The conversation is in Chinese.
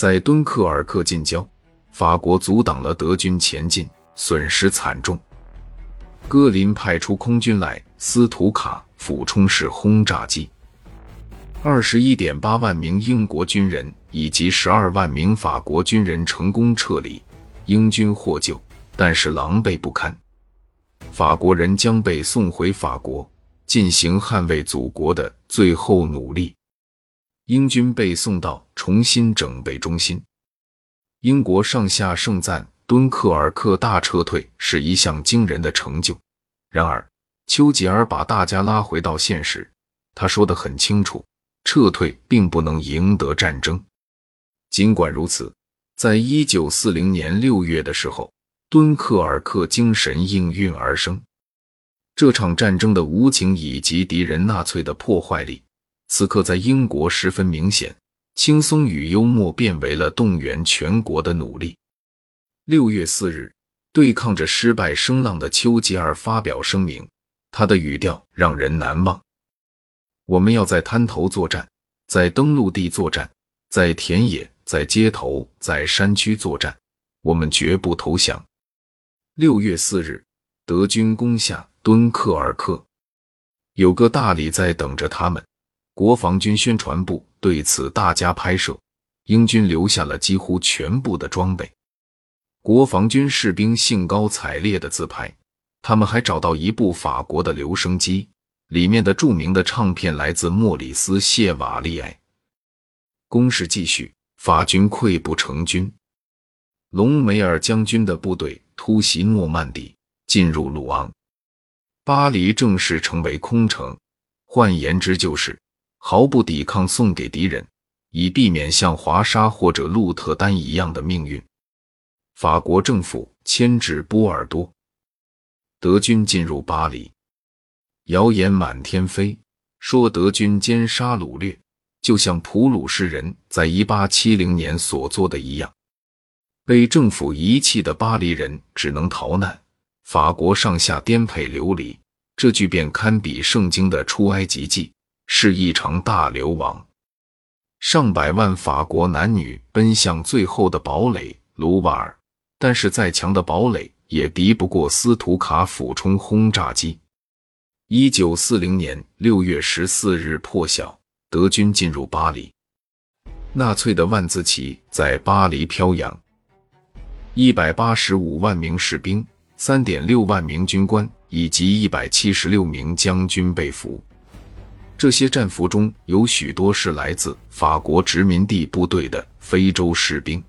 在敦刻尔克近郊，法国阻挡了德军前进，损失惨重。戈林派出空军来斯图卡俯冲式轰炸机，二十一点八万名英国军人以及十二万名法国军人成功撤离，英军获救，但是狼狈不堪。法国人将被送回法国，进行捍卫祖国的最后努力。英军被送到重新整备中心。英国上下盛赞。敦刻尔克大撤退是一项惊人的成就。然而，丘吉尔把大家拉回到现实。他说得很清楚：撤退并不能赢得战争。尽管如此，在一九四零年六月的时候，敦刻尔克精神应运而生。这场战争的无情以及敌人纳粹的破坏力，此刻在英国十分明显。轻松与幽默变为了动员全国的努力。六月四日，对抗着失败声浪的丘吉尔发表声明，他的语调让人难忘。我们要在滩头作战，在登陆地作战，在田野、在街头、在山区作战，我们绝不投降。六月四日，德军攻下敦刻尔克，有个大礼在等着他们。国防军宣传部对此大加拍摄，英军留下了几乎全部的装备。国防军士兵兴高采烈的自拍，他们还找到一部法国的留声机，里面的著名的唱片来自莫里斯·谢瓦利埃。攻势继续，法军溃不成军。隆美尔将军的部队突袭诺曼底，进入鲁昂，巴黎正式成为空城。换言之，就是毫不抵抗，送给敌人，以避免像华沙或者鹿特丹一样的命运。法国政府牵制波尔多，德军进入巴黎，谣言满天飞，说德军奸杀掳掠，就像普鲁士人在一八七零年所做的一样。被政府遗弃的巴黎人只能逃难，法国上下颠沛流离。这句便堪比圣经的出埃及记，是一场大流亡。上百万法国男女奔向最后的堡垒卢瓦尔。但是再强的堡垒也敌不过斯图卡俯冲轰炸机。一九四零年六月十四日破晓，德军进入巴黎，纳粹的万字旗在巴黎飘扬。一百八十五万名士兵、三点六万名军官以及一百七十六名将军被俘。这些战俘中有许多是来自法国殖民地部队的非洲士兵。